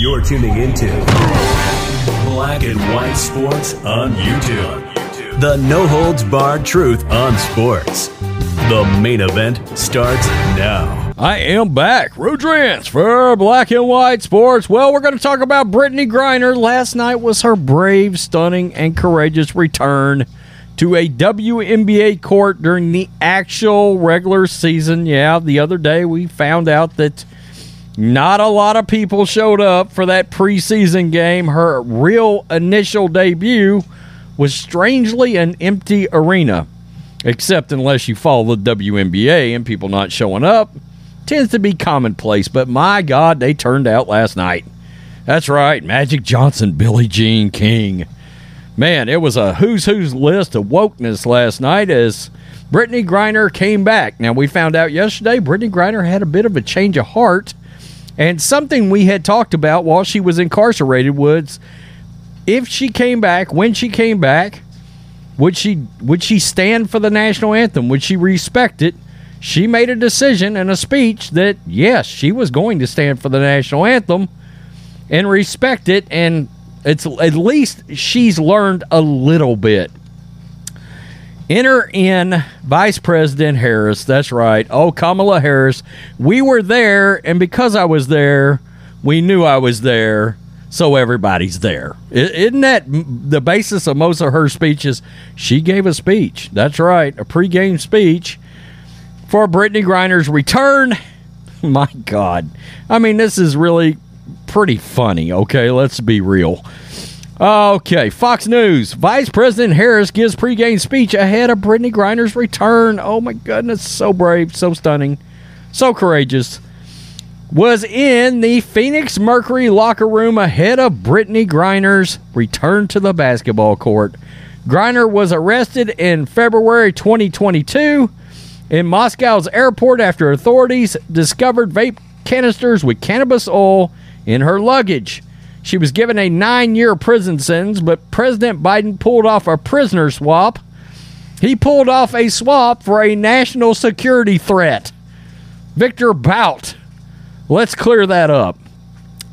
You're tuning into Black and White Sports on YouTube. The no holds barred truth on sports. The main event starts now. I am back. Rudrance for Black and White Sports. Well, we're going to talk about Brittney Griner. Last night was her brave, stunning, and courageous return to a WNBA court during the actual regular season. Yeah, the other day we found out that not a lot of people showed up for that preseason game. Her real initial debut was strangely an empty arena, except unless you follow the WNBA and people not showing up tends to be commonplace. But my God, they turned out last night. That's right, Magic Johnson, Billie Jean King. Man, it was a who's who's list of wokeness last night as Brittney Griner came back. Now, we found out yesterday Brittney Griner had a bit of a change of heart and something we had talked about while she was incarcerated was if she came back, when she came back, would she would she stand for the national anthem? Would she respect it? She made a decision and a speech that yes, she was going to stand for the national anthem and respect it and it's at least she's learned a little bit. Enter in Vice President Harris. That's right. Oh, Kamala Harris. We were there, and because I was there, we knew I was there, so everybody's there. Isn't that the basis of most of her speeches? She gave a speech. That's right, a pregame speech for Brittney Griner's return. My God. I mean, this is really pretty funny, okay? Let's be real. Okay, Fox News. Vice President Harris gives pregame speech ahead of Brittney Griner's return. Oh my goodness, so brave, so stunning, so courageous. Was in the Phoenix Mercury locker room ahead of Brittney Griner's return to the basketball court. Griner was arrested in February 2022 in Moscow's airport after authorities discovered vape canisters with cannabis oil in her luggage. She was given a nine year prison sentence, but President Biden pulled off a prisoner swap. He pulled off a swap for a national security threat. Victor Bout. Let's clear that up.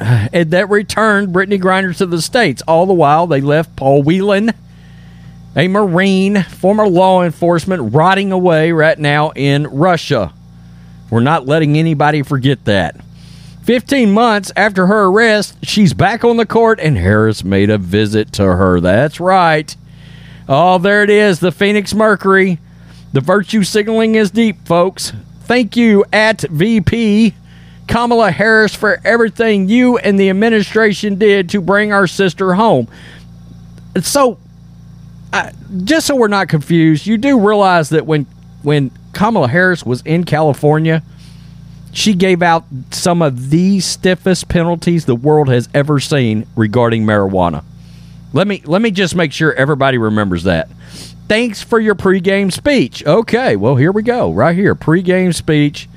And that returned Brittney Griner to the States. All the while, they left Paul Whelan, a Marine, former law enforcement, rotting away right now in Russia. We're not letting anybody forget that. 15 months after her arrest, she's back on the court, and Harris made a visit to her. That's right. Oh, there it is, the Phoenix Mercury. The virtue signaling is deep, folks. Thank you, at VP Kamala Harris, for everything you and the administration did to bring our sister home. So, uh, just so we're not confused, you do realize that when when Kamala Harris was in California, she gave out some of the stiffest penalties the world has ever seen regarding marijuana. Let me let me just make sure everybody remembers that. Thanks for your pregame speech. Okay, well here we go. Right here, pregame speech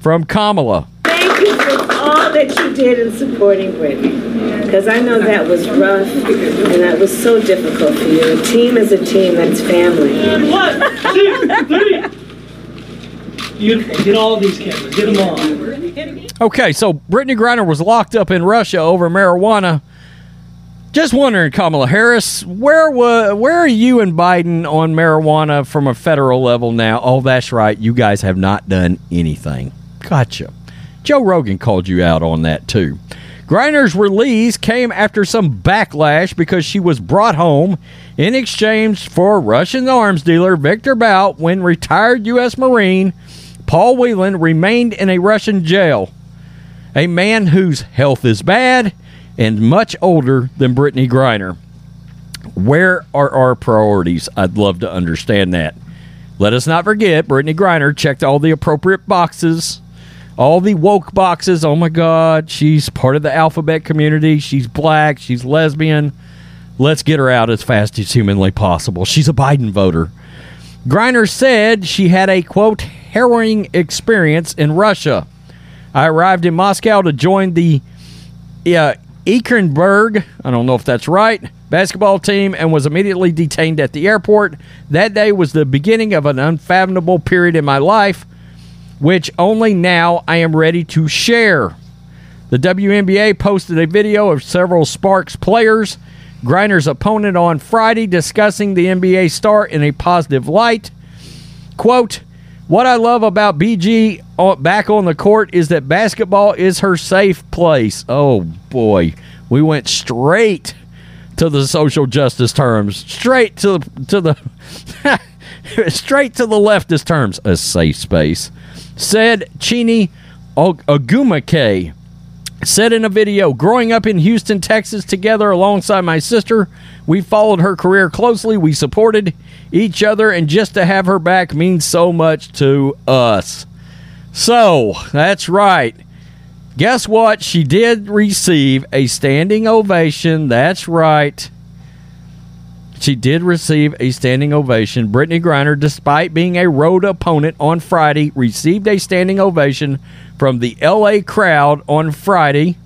from Kamala. Thank you for all that you did in supporting Brittney. Because I know that was rough and that was so difficult for you. A team is a team, that's family. One, two, three. You get all these cameras. Get them all. Okay, so Brittney Griner was locked up in Russia over marijuana. Just wondering, Kamala Harris, where wa- where are you and Biden on marijuana from a federal level now? Oh, that's right. You guys have not done anything. Gotcha. Joe Rogan called you out on that too. Griner's release came after some backlash because she was brought home in exchange for Russian arms dealer Victor Bout when retired U.S. Marine Paul Whelan remained in a Russian jail. A man whose health is bad and much older than Brittney Griner. Where are our priorities? I'd love to understand that. Let us not forget, Brittney Griner checked all the appropriate boxes all the woke boxes. Oh my God, she's part of the alphabet community. She's black. She's lesbian. Let's get her out as fast as humanly possible. She's a Biden voter. Griner said she had a quote harrowing experience in Russia. I arrived in Moscow to join the uh, I don't know if that's right, basketball team and was immediately detained at the airport. That day was the beginning of an unfathomable period in my life, which only now I am ready to share. The WNBA posted a video of several Sparks players, Griner's opponent on Friday, discussing the NBA star in a positive light. Quote, what I love about BG uh, back on the court is that basketball is her safe place. Oh boy, we went straight to the social justice terms, straight to the to the straight to the leftist terms, a safe space. Said Chiney Ogwumike said in a video, growing up in Houston, Texas together alongside my sister, we followed her career closely. We supported each other, and just to have her back means so much to us. So, that's right. Guess what? She did receive a standing ovation. That's right. She did receive a standing ovation. Brittney Griner, despite being a road opponent on Friday, received a standing ovation from the LA crowd on Friday.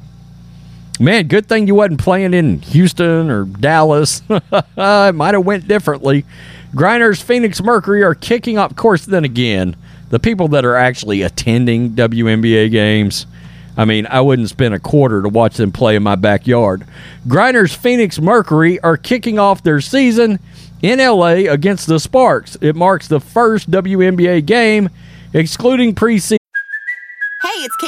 Man, good thing you wasn't playing in Houston or Dallas. it might have went differently. Griner's Phoenix Mercury are kicking off. Course, then again, the people that are actually attending WNBA games. I mean, I wouldn't spend a quarter to watch them play in my backyard. Griner's Phoenix Mercury are kicking off their season in LA against the Sparks. It marks the first WNBA game, excluding preseason.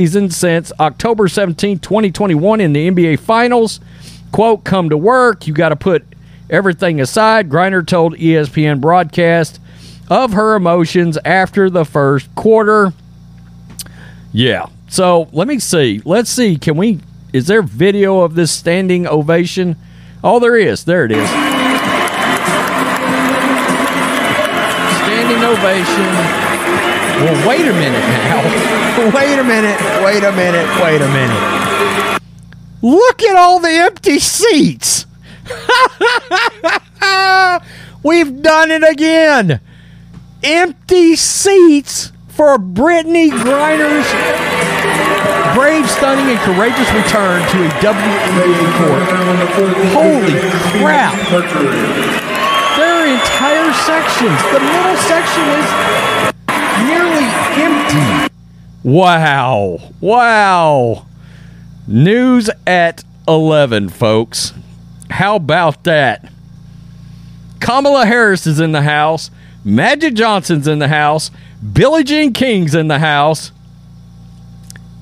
season since October 17, 2021 in the NBA Finals. Quote, come to work. You got to put everything aside. Griner told ESPN broadcast of her emotions after the first quarter. Yeah. So let me see. Let's see. Can we, is there video of this standing ovation? Oh, there is. There it is. Standing ovation well, wait a minute now. wait a minute. Wait a minute. Wait a minute. Look at all the empty seats. We've done it again. Empty seats for Brittney Griner's brave, stunning, and courageous return to a WNBA court. Holy crap! There are entire sections. The middle section is. Wow. Wow. News at 11, folks. How about that? Kamala Harris is in the house. Magic Johnson's in the house. Billie Jean King's in the house.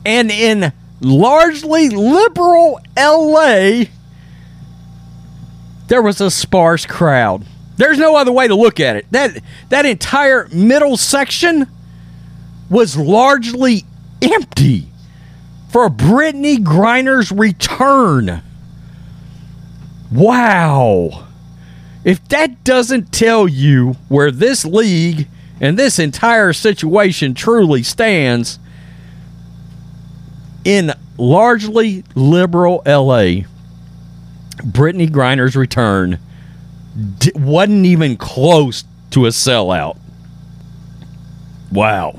And in largely liberal LA, there was a sparse crowd. There's no other way to look at it. That that entire middle section was largely empty for Brittney Griner's return. Wow. If that doesn't tell you where this league and this entire situation truly stands in largely liberal LA, Brittney Griner's return wasn't even close to a sellout. Wow.